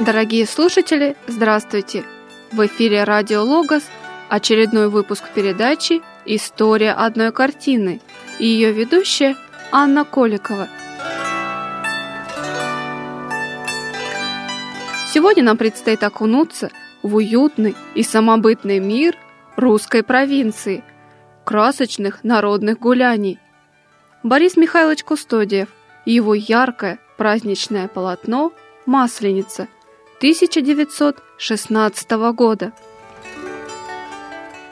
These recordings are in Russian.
Дорогие слушатели, здравствуйте! В эфире Радио Логос очередной выпуск передачи «История одной картины» и ее ведущая Анна Коликова. Сегодня нам предстоит окунуться в уютный и самобытный мир русской провинции, красочных народных гуляний. Борис Михайлович Кустодиев и его яркое праздничное полотно «Масленица» 1916 года.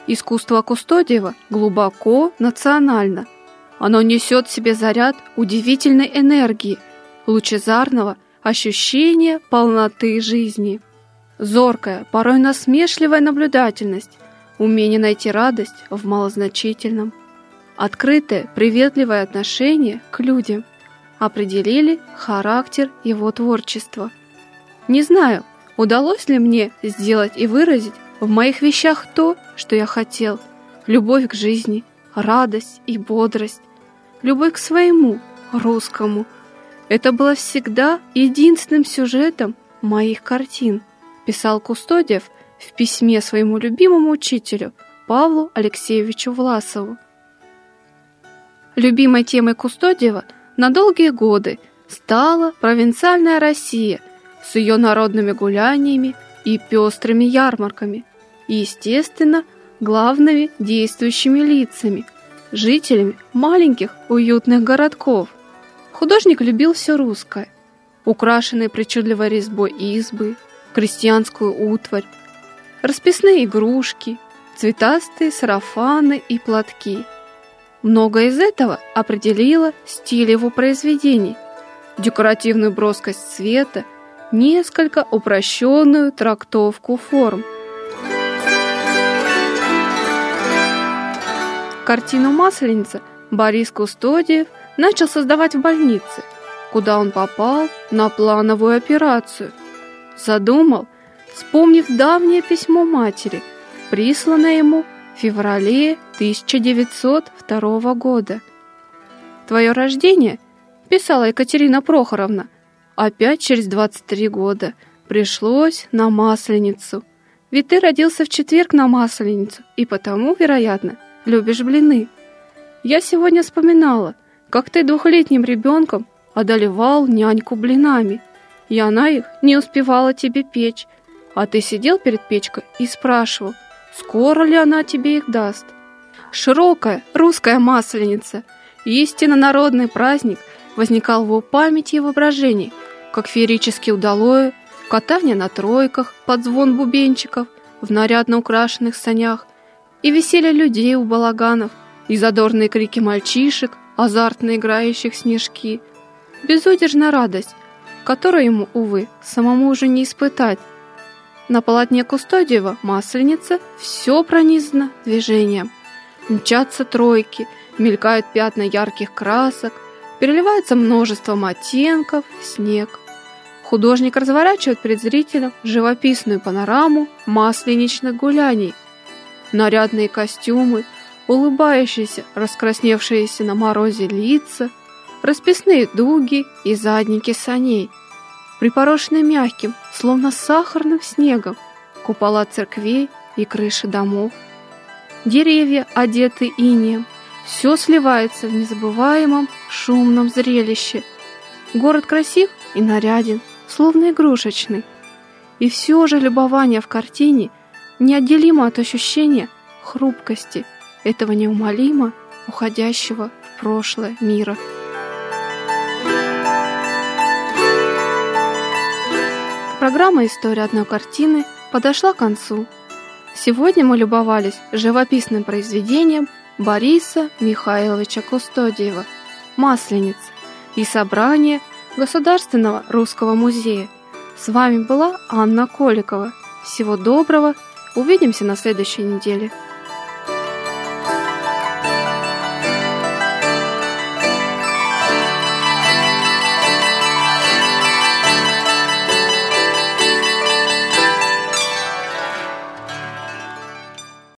Искусство Кустодиева глубоко национально. Оно несет в себе заряд удивительной энергии, лучезарного ощущения полноты жизни. Зоркая, порой насмешливая наблюдательность, умение найти радость в малозначительном. Открытое, приветливое отношение к людям определили характер его творчества – не знаю, удалось ли мне сделать и выразить в моих вещах то, что я хотел. Любовь к жизни, радость и бодрость. Любовь к своему, русскому. Это было всегда единственным сюжетом моих картин, писал Кустодиев в письме своему любимому учителю Павлу Алексеевичу Власову. Любимой темой Кустодиева на долгие годы стала провинциальная Россия – с ее народными гуляниями и пестрыми ярмарками, и, естественно, главными действующими лицами, жителями маленьких уютных городков. Художник любил все русское, украшенные причудливой резьбой избы, крестьянскую утварь, расписные игрушки, цветастые сарафаны и платки. Многое из этого определило стиль его произведений, декоративную броскость цвета несколько упрощенную трактовку форм. Картину «Масленица» Борис Кустодиев начал создавать в больнице, куда он попал на плановую операцию. Задумал, вспомнив давнее письмо матери, присланное ему в феврале 1902 года. «Твое рождение», – писала Екатерина Прохоровна, Опять через 23 года пришлось на Масленицу. Ведь ты родился в четверг на Масленицу, и потому, вероятно, любишь блины. Я сегодня вспоминала, как ты двухлетним ребенком одолевал няньку блинами, и она их не успевала тебе печь, а ты сидел перед печкой и спрашивал, скоро ли она тебе их даст. Широкая русская масленица, истинно народный праздник, возникал в его памяти и воображении – как феерически удалое, катание на тройках под звон бубенчиков в нарядно украшенных санях и веселье людей у балаганов, и задорные крики мальчишек, азартно играющих снежки, безудержная радость, которую ему, увы, самому уже не испытать. На полотне Кустодиева масленица все пронизано движением. Мчатся тройки, мелькают пятна ярких красок, переливается множеством оттенков, снег. Художник разворачивает перед зрителем живописную панораму масленичных гуляний. Нарядные костюмы, улыбающиеся, раскрасневшиеся на морозе лица, расписные дуги и задники саней, припорошенные мягким, словно сахарным снегом, купола церквей и крыши домов. Деревья, одеты инеем, все сливается в незабываемом шумном зрелище. Город красив и наряден, словно игрушечный. И все же любование в картине неотделимо от ощущения хрупкости этого неумолимо уходящего в прошлое мира. Программа «История одной картины» подошла к концу. Сегодня мы любовались живописным произведением Бориса Михайловича Кустодиева «Масленица» и собрание Государственного русского музея. С вами была Анна Коликова. Всего доброго. Увидимся на следующей неделе.